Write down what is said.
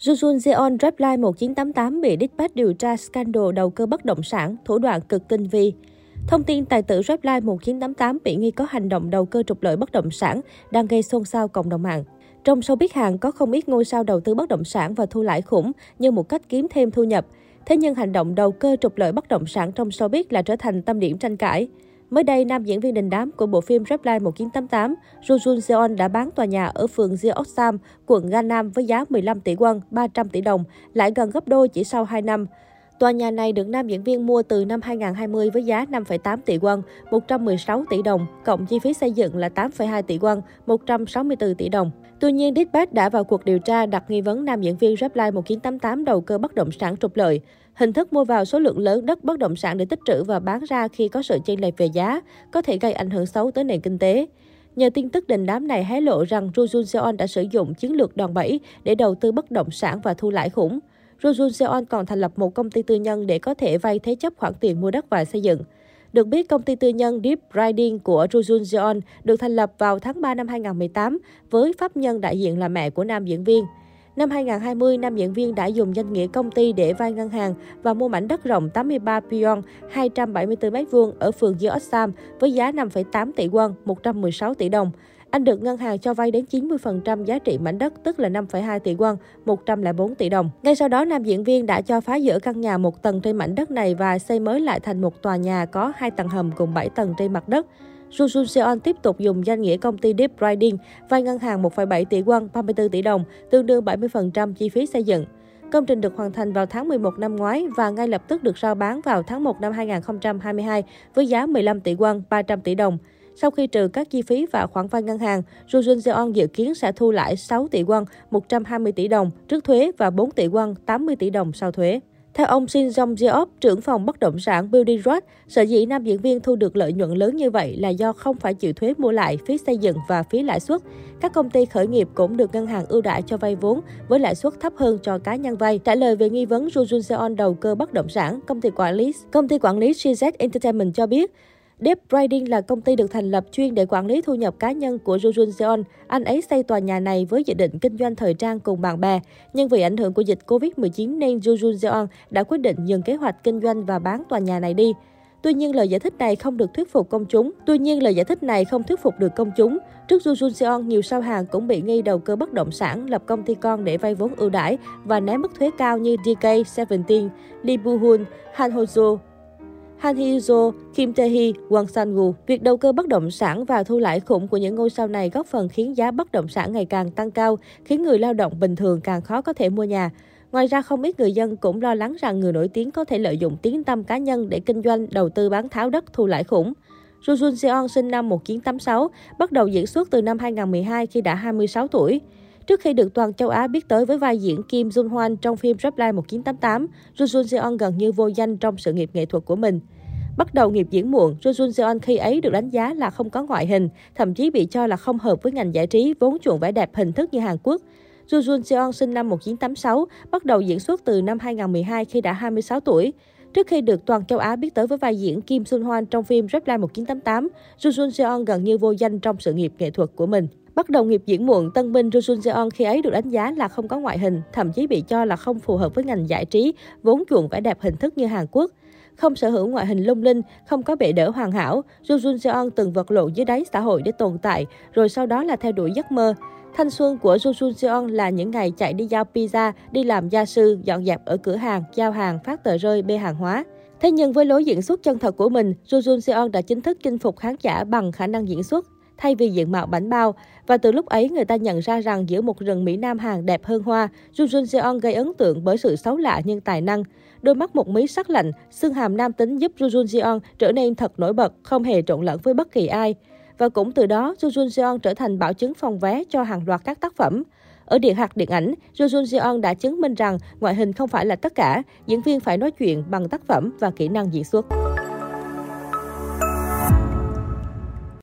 Jujun Jeon Reply 1988 bị dispatch điều tra scandal đầu cơ bất động sản, thủ đoạn cực tinh vi. Thông tin tài tử Reply 1988 bị nghi có hành động đầu cơ trục lợi bất động sản đang gây xôn xao cộng đồng mạng. Trong showbiz Hàn có không ít ngôi sao đầu tư bất động sản và thu lãi khủng như một cách kiếm thêm thu nhập. Thế nhưng hành động đầu cơ trục lợi bất động sản trong showbiz là trở thành tâm điểm tranh cãi. Mới đây, nam diễn viên đình đám của bộ phim Reply 1988, Joo Jun Seon đã bán tòa nhà ở phường Jeoksam, quận Gangnam với giá 15 tỷ won, 300 tỷ đồng, lại gần gấp đôi chỉ sau 2 năm. Tòa nhà này được nam diễn viên mua từ năm 2020 với giá 5,8 tỷ won, 116 tỷ đồng, cộng chi phí xây dựng là 8,2 tỷ won, 164 tỷ đồng. Tuy nhiên, Dispatch đã vào cuộc điều tra đặt nghi vấn nam diễn viên Reply 1988 đầu cơ bất động sản trục lợi. Hình thức mua vào số lượng lớn đất bất động sản để tích trữ và bán ra khi có sự chênh lệch về giá, có thể gây ảnh hưởng xấu tới nền kinh tế. Nhờ tin tức đình đám này hé lộ rằng Joo Jun Seon đã sử dụng chiến lược đòn bẩy để đầu tư bất động sản và thu lãi khủng. Joo Jun Seon còn thành lập một công ty tư nhân để có thể vay thế chấp khoản tiền mua đất và xây dựng. Được biết, công ty tư nhân Deep Riding của Joo Jun Jeon được thành lập vào tháng 3 năm 2018 với pháp nhân đại diện là mẹ của nam diễn viên. Năm 2020, nam diễn viên đã dùng danh nghĩa công ty để vay ngân hàng và mua mảnh đất rộng 83 pyon, 274 m2 ở phường Yeossam với giá 5,8 tỷ won, 116 tỷ đồng. Anh được ngân hàng cho vay đến 90% giá trị mảnh đất, tức là 5,2 tỷ won, 104 tỷ đồng. Ngay sau đó, nam diễn viên đã cho phá giữa căn nhà một tầng trên mảnh đất này và xây mới lại thành một tòa nhà có hai tầng hầm cùng 7 tầng trên mặt đất. Joo Jun Seon tiếp tục dùng danh nghĩa công ty Deep Riding vay ngân hàng 1,7 tỷ won, 34 tỷ đồng, tương đương 70% chi phí xây dựng. Công trình được hoàn thành vào tháng 11 năm ngoái và ngay lập tức được rao bán vào tháng 1 năm 2022 với giá 15 tỷ won, 300 tỷ đồng. Sau khi trừ các chi phí và khoản vay ngân hàng, Joo Jun Seon dự kiến sẽ thu lãi 6 tỷ won, 120 tỷ đồng trước thuế và 4 tỷ won, 80 tỷ đồng sau thuế. Theo ông Shin Jong Jeop, trưởng phòng bất động sản Building Road, sở dĩ nam diễn viên thu được lợi nhuận lớn như vậy là do không phải chịu thuế mua lại, phí xây dựng và phí lãi suất. Các công ty khởi nghiệp cũng được ngân hàng ưu đãi cho vay vốn với lãi suất thấp hơn cho cá nhân vay. Trả lời về nghi vấn Joo Jun Seon đầu cơ bất động sản, công ty quản lý công ty quản lý CZ Entertainment cho biết, Deep Riding là công ty được thành lập chuyên để quản lý thu nhập cá nhân của Jujun Seon. Anh ấy xây tòa nhà này với dự định kinh doanh thời trang cùng bạn bè. Nhưng vì ảnh hưởng của dịch Covid-19 nên Jujun Seon đã quyết định dừng kế hoạch kinh doanh và bán tòa nhà này đi. Tuy nhiên, lời giải thích này không được thuyết phục công chúng. Tuy nhiên, lời giải thích này không thuyết phục được công chúng. Trước Joo Jun Seon, nhiều sao hàng cũng bị nghi đầu cơ bất động sản, lập công ty con để vay vốn ưu đãi và né mức thuế cao như DK17, Lee Boo Hoon, Han Ho Joo, Han Hee-jo, Kim Tae-hee, Won Sang-woo. Việc đầu cơ bất động sản và thu lãi khủng của những ngôi sao này góp phần khiến giá bất động sản ngày càng tăng cao, khiến người lao động bình thường càng khó có thể mua nhà. Ngoài ra, không ít người dân cũng lo lắng rằng người nổi tiếng có thể lợi dụng tiếng tăm cá nhân để kinh doanh, đầu tư bán tháo đất thu lãi khủng. Ru Jun Seon sinh năm 1986, bắt đầu diễn xuất từ năm 2012 khi đã 26 tuổi. Trước khi được toàn châu Á biết tới với vai diễn Kim Jun-hwan trong phim Reply 1988, Joo Jun Seon gần như vô danh trong sự nghiệp nghệ thuật của mình. Bắt đầu nghiệp diễn muộn, Jo Jun Seon khi ấy được đánh giá là không có ngoại hình, thậm chí bị cho là không hợp với ngành giải trí vốn chuộng vẻ đẹp hình thức như Hàn Quốc. Jo Jun Seon sinh năm 1986, bắt đầu diễn xuất từ năm 2012 khi đã 26 tuổi. Trước khi được toàn châu Á biết tới với vai diễn Kim Sun Hoan trong phim Reply 1988, Jo Jun Seon gần như vô danh trong sự nghiệp nghệ thuật của mình. Bắt đầu nghiệp diễn muộn, tân binh Jo Jun Seon khi ấy được đánh giá là không có ngoại hình, thậm chí bị cho là không phù hợp với ngành giải trí, vốn chuộng vẻ đẹp hình thức như Hàn Quốc. Không sở hữu ngoại hình lung linh, không có bệ đỡ hoàn hảo, Ju Jun Seon từng vật lộn dưới đáy xã hội để tồn tại, rồi sau đó là theo đuổi giấc mơ. Thanh xuân của Ju Jun Seon là những ngày chạy đi giao pizza, đi làm gia sư, dọn dẹp ở cửa hàng, giao hàng, phát tờ rơi, bê hàng hóa. Thế nhưng với lối diễn xuất chân thật của mình, Ju Jun Seon đã chính thức chinh phục khán giả bằng khả năng diễn xuất thay vì diện mạo bánh bao. Và từ lúc ấy, người ta nhận ra rằng giữa một rừng Mỹ Nam hàng đẹp hơn hoa, Jun Jun Seon gây ấn tượng bởi sự xấu lạ nhưng tài năng. Đôi mắt một mí sắc lạnh, xương hàm nam tính giúp Jun Jun Seon trở nên thật nổi bật, không hề trộn lẫn với bất kỳ ai. Và cũng từ đó, Jun Jun Seon trở thành bảo chứng phòng vé cho hàng loạt các tác phẩm. Ở điện hạt điện ảnh, Jo Jun Seon đã chứng minh rằng ngoại hình không phải là tất cả, diễn viên phải nói chuyện bằng tác phẩm và kỹ năng diễn xuất.